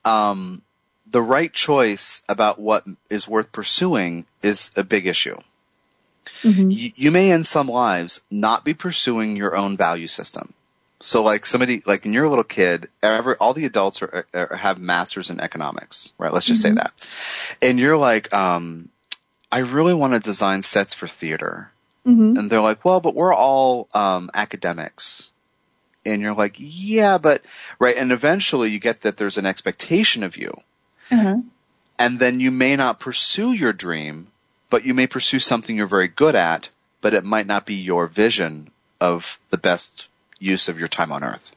um, the right choice about what is worth pursuing is a big issue. Mm-hmm. You, you, may in some lives not be pursuing your own value system. So like somebody, like when you're a little kid, ever, all the adults are, are have masters in economics, right? Let's just mm-hmm. say that. And you're like, um, I really want to design sets for theater. Mm-hmm. And they're like, well, but we're all um, academics. And you're like, yeah, but right. And eventually you get that there's an expectation of you. Mm-hmm. And then you may not pursue your dream, but you may pursue something you're very good at, but it might not be your vision of the best use of your time on earth.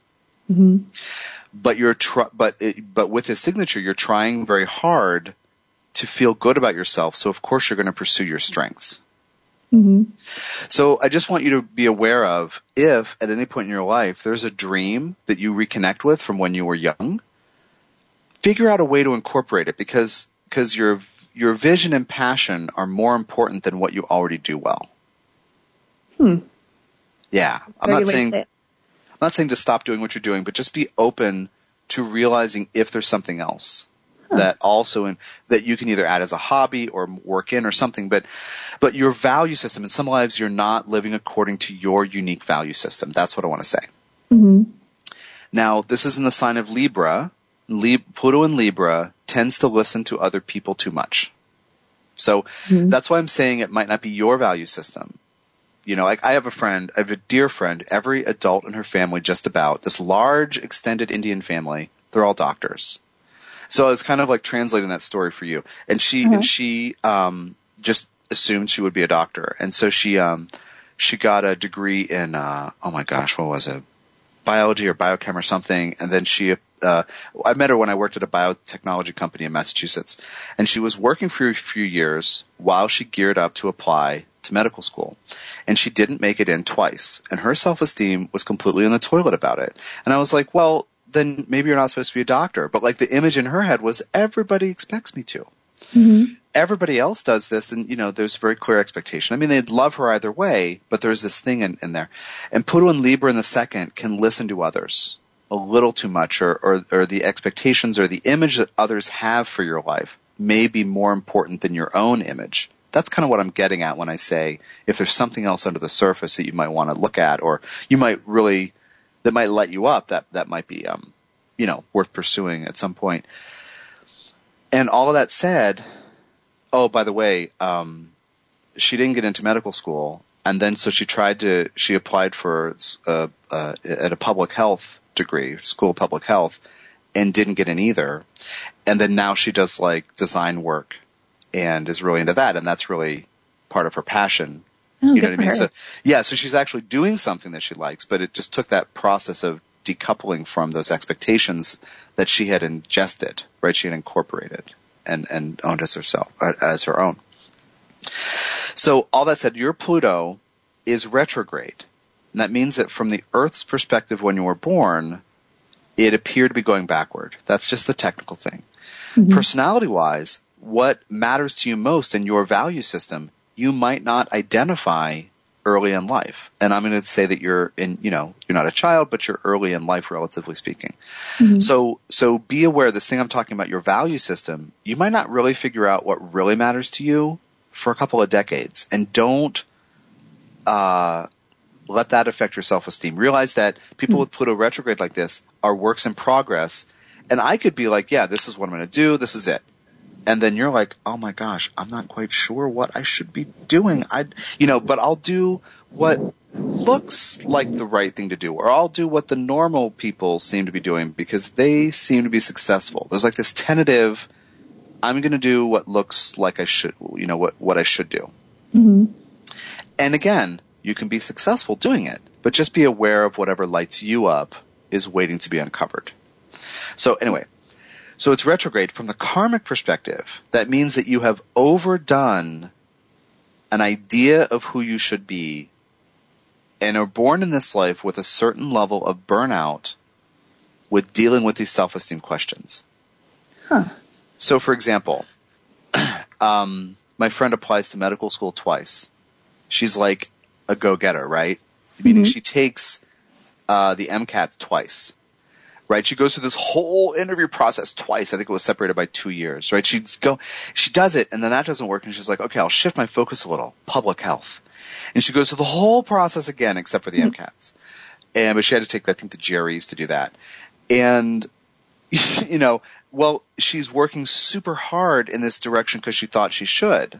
Mm-hmm. But you're tr- but it, but with his signature, you're trying very hard to feel good about yourself. So of course you're going to pursue your strengths. hmm So I just want you to be aware of if at any point in your life there's a dream that you reconnect with from when you were young, figure out a way to incorporate it because because your your vision and passion are more important than what you already do well. Hmm. Yeah, I'm not good way to saying it. Not saying to stop doing what you're doing, but just be open to realizing if there's something else that also in, that you can either add as a hobby or work in or something. But but your value system in some lives you're not living according to your unique value system. That's what I want to say. hmm Now this is in the sign of Libra. Lib- Pluto in Libra tends to listen to other people too much. So Mhm. that's why I'm saying it might not be your value system. You know, like I have a friend, I have a dear friend, every adult in her family just about, this large extended Indian family, they're all doctors. So I was kind of like translating that story for you. And she, Uh-huh. and she, um, just assumed she would be a doctor. And so she, um, she got a degree in, uh, oh my gosh, what was it? Biology or biochem or something. And then she, uh, I met her when I worked at a biotechnology company in Massachusetts. And she was working for a few years while she geared up to apply to medical school. And she didn't make it in twice. And her self-esteem was completely in the toilet about it. And I was like, well, then maybe you're not supposed to be a doctor. But like the image in her head was everybody expects me to hmm everybody else does this and you know there's a very clear expectation i mean they'd love her either way but there's this thing in, in there and Pluto and libra in the second can listen to others a little too much or, or or the expectations or the image that others have for your life may be more important than your own image that's kind of what i'm getting at when i say if there's something else under the surface that you might want to look at or you might really that might light you up that that might be um you know worth pursuing at some point. and all of that said oh, by the way, um, she didn't get into medical school, and then so she tried to she applied for uh, uh, at a public health degree, school public health, and didn't get in either. And then now she does like design work and is really into that, and that's really part of her passion. Oh, you know what I mean? her. So yeah, so she's actually doing something that she likes, but it just took that process of decoupling from those expectations that she had ingested, right? She had incorporated and, and owned as herself, uh, as her own. So all that said, your Pluto is retrograde. And that means that from the Earth's perspective when you were born, it appeared to be going backward. That's just the technical thing. Personality wise, what matters to you most in your value system, you might not identify early in life. And I'm going to say that you're in, you know, you're not a child, but you're early in life, relatively speaking. So, so be aware this thing I'm talking about, your value system, you might not really figure out what really matters to you for a couple of decades and don't, uh, let that affect your self-esteem. Realize that people with Pluto retrograde like this are works in progress. And I could be like, yeah, this is what I'm going to do. This is it. And then you're like, oh my gosh, I'm not quite sure what I should be doing. I, you know, but I'll do what looks like the right thing to do, or I'll do what the normal people seem to be doing because they seem to be successful. There's like this tentative, I'm going to do what looks like I should, you know, what, what I should do. hmm And again, you can be successful doing it, but just be aware of whatever lights you up is waiting to be uncovered. So anyway, so it's retrograde from the karmic perspective. That means that you have overdone an idea of who you should be and are born in this life with a certain level of burnout with dealing with these self-esteem questions. Huh. So for example, um, my friend applies to medical school twice. She's like a go-getter, right? Meaning she takes uh, the MCAT twice, right? She goes through this whole interview process twice. I think it was separated by two years, right? She go, she does it, and then that doesn't work, and she's like, okay, I'll shift my focus a little, public health, and she goes through the whole process again, except for the mm-hmm. MCATs. And but she had to take, I think, the GREs to do that, and you know, well, she's working super hard in this direction because she thought she should.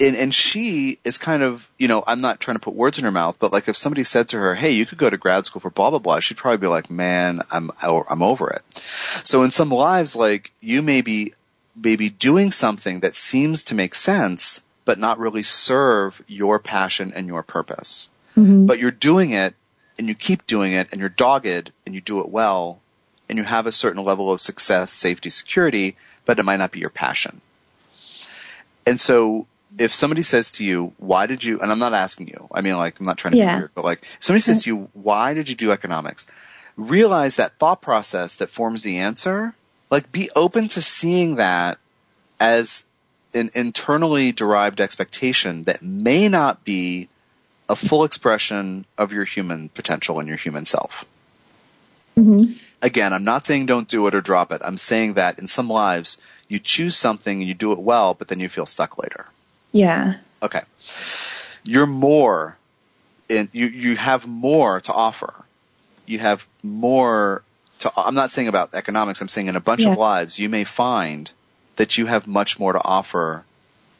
And, and she is kind of, you know, I'm not trying to put words in her mouth, but like if somebody said to her, "Hey, you could go to grad school for blah blah blah," she'd probably be like, "Man, I'm I'm over it." So in some lives, like you may be maybe doing something that seems to make sense, but not really serve your passion and your purpose. Mm-hmm. But you're doing it, and you keep doing it, and you're dogged, and you do it well, and you have a certain level of success, safety, security but it might not be your passion. And so if somebody says to you, why did you, and I'm not asking you, I mean like, I'm not trying to Yeah. be weird, but like, somebody says to you, why did you do economics? Realize that thought process that forms the answer, like be open to seeing that as an internally derived expectation that may not be a full expression of your human potential and your human self. hmm Again, I'm not saying don't do it or drop it. I'm saying that in some lives, you choose something and you do it well, but then you feel stuck later. Yeah. Okay. You're more in, you, you have more to offer. You have more to, I'm not saying about economics, I'm saying in a bunch Yeah. of lives, you may find that you have much more to offer,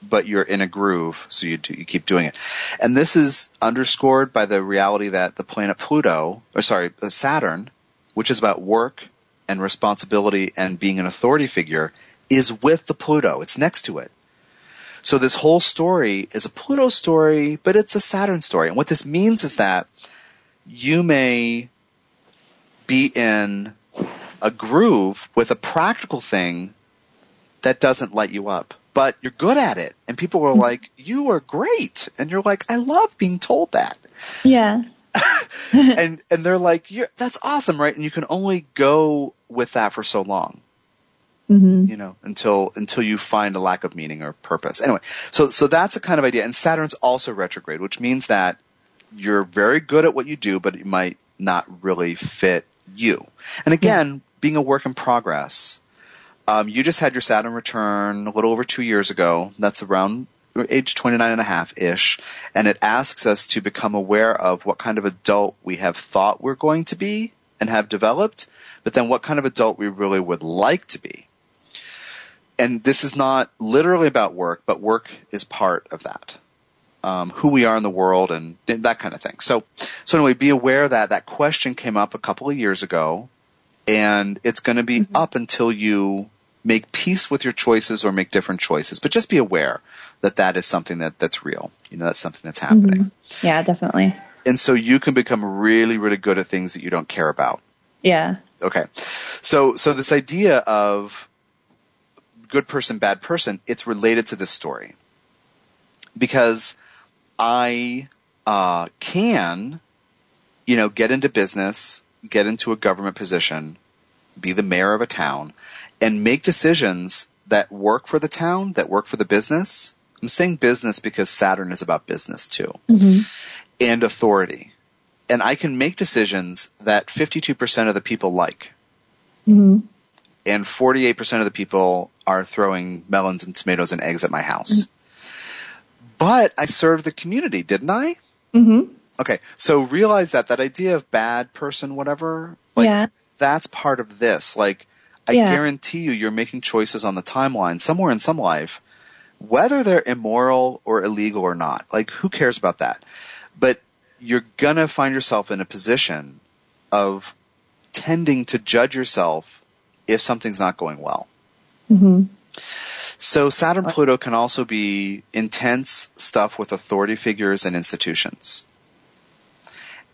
but you're in a groove, so you do, you keep doing it. And this is underscored by the reality that the planet Pluto, or sorry, uh, Saturn, which is about work and responsibility and being an authority figure, is with the Pluto. It's next to it. So this whole story is a Pluto story, but it's a Saturn story. And what this means is that you may be in a groove with a practical thing that doesn't light you up, but you're good at it. And people are like, you are great. And you're like, I love being told that. Yeah. and, and they're like, you're, that's awesome, right? And you can only go with that for so long hmm you know, until until you find a lack of meaning or purpose. Anyway, so so that's a kind of idea. And Saturn's also retrograde, which means that you're very good at what you do, but it might not really fit you. And again, being a work in progress, um, you just had your Saturn return a little over two years ago. That's around age 29 and a half ish. And it asks us to become aware of what kind of adult we have thought we're going to be and have developed, but then what kind of adult we really would like to be and this is not literally about work, but work is part of that. Um, who we are in the world and that kind of thing. So, so anyway, be aware that that question came up a couple of years ago, and it's going to be up until you make peace with your choices or make different choices. But just be aware that that is something that that's real. You know, that's something that's happening, Yeah, definitely. and so you can become really, really good at things that you don't care about. Yeah. Okay. So, so this idea of good person, bad person, it's related to this story. Because I, uh, can, you know, get into business, get into a government position, be the mayor of a town, and make decisions that work for the town, that work for the business. I'm saying business because Saturn is about business too. hmm And authority. And I can make decisions that 52% of the people like hmm and 48% of the people are throwing melons and tomatoes and eggs at my house. But I served the community, didn't I? hmm Okay, so realize that that idea of bad person, whatever, like yeah. that's part of this. Like, I Yeah. guarantee you, you're making choices on the timeline somewhere in some life, whether they're immoral or illegal or not. Like, who cares about that? But you're gonna find yourself in a position of tending to judge yourself if something's not going well. hmm So Saturn Pluto can also be intense stuff with authority figures and institutions.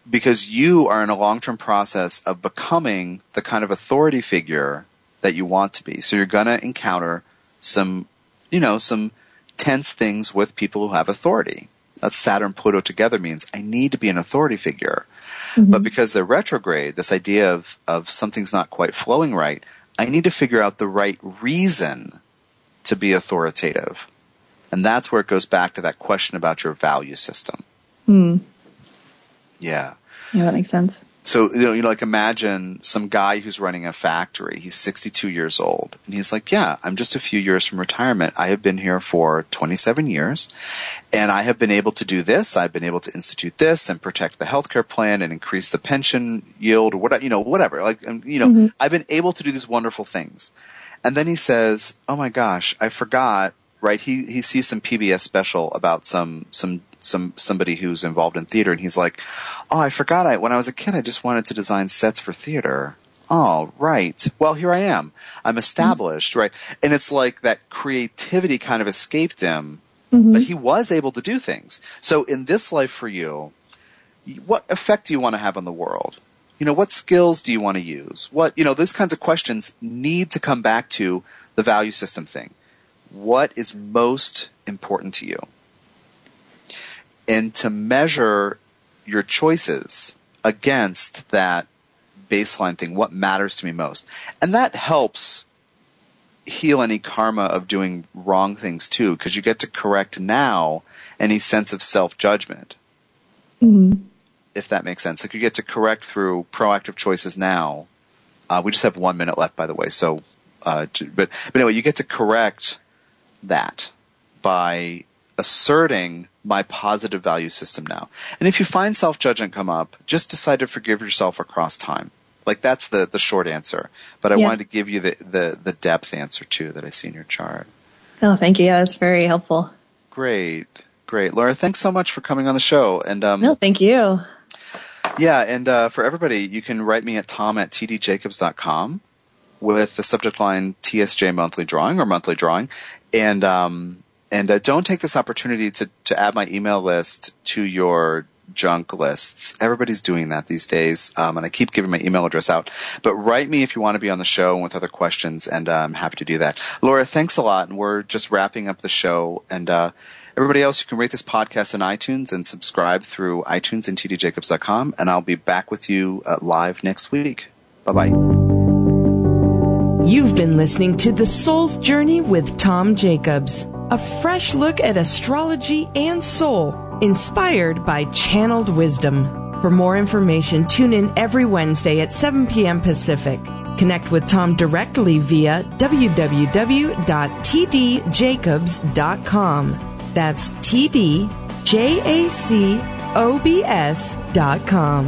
Because you are in a long-term process of becoming the kind of authority figure that you want to be. So you're gonna encounter some, you know, some tense things with people who have authority. That Saturn Pluto together means I need to be an authority figure. But because they're retrograde, this idea of, of something's not quite flowing right, I need to figure out the right reason to be authoritative. And that's where it goes back to that question about your value system. Hmm. Yeah. Yeah, that makes sense. So, you know, you know, like imagine some guy who's running a factory. He's 62 years old. And he's like, yeah, I'm just a few years from retirement. I have been here for 27 years and I have been able to do this. I've been able to institute this and protect the healthcare plan and increase the pension yield or whatever, you know, whatever. Like, um, you know, I've been able to do these wonderful things. And then he says, oh my gosh, I forgot, right? He, he sees some PBS special about some, some, some, somebody who's involved in theater and he's like, oh, I forgot I, when I was a kid, I just wanted to design sets for theater. Oh, right. Well, here I am. I'm established, right? And it's like that creativity kind of escaped him, mm-hmm. but he was able to do things. So in this life for you, what effect do you want to have on the world? You know, what skills do you want to use? What, you know, those kinds of questions need to come back to the value system thing. What is most important to you? And to measure your choices against that baseline thing, what matters to me most. And that helps heal any karma of doing wrong things too, because you get to correct now any sense of self judgment. Mm-hmm. If that makes sense. Like you get to correct through proactive choices now. Uh, we just have one minute left, by the way. So, uh, but, but anyway, you get to correct that by asserting my positive value system now. And if you find self-judgment come up, just decide to forgive yourself across time. Like that's the, the short answer. But I Yeah. wanted to give you the, the, the depth answer too that I see in your chart. Oh, thank you. Yeah, that's very helpful. Great. Great. Laura, thanks so much for coming on the show. And, um, No, thank you. Yeah, and uh, for everybody, you can write me at tom at tdjacobs.com with the subject line TSJ monthly drawing or monthly drawing. And um, and uh, don't take this opportunity to, to add my email list to your junk lists. Everybody's doing that these days, um, and I keep giving my email address out. But write me if you want to be on the show and with other questions, and uh, I'm happy to do that. Laura, thanks a lot, and we're just wrapping up the show. And uh, everybody else, you can rate this podcast in iTunes and subscribe through iTunes and tdjacobs.com, and I'll be back with you uh, live next week. Bye bye. You've been listening to The Soul's Journey with Tom Jacobs, a fresh look at astrology and soul, inspired by channeled wisdom. For more information, tune in every Wednesday at 7 p.m. Pacific. Connect with Tom directly via www.tdjacobs.com. That's T D J A C O B S dot com.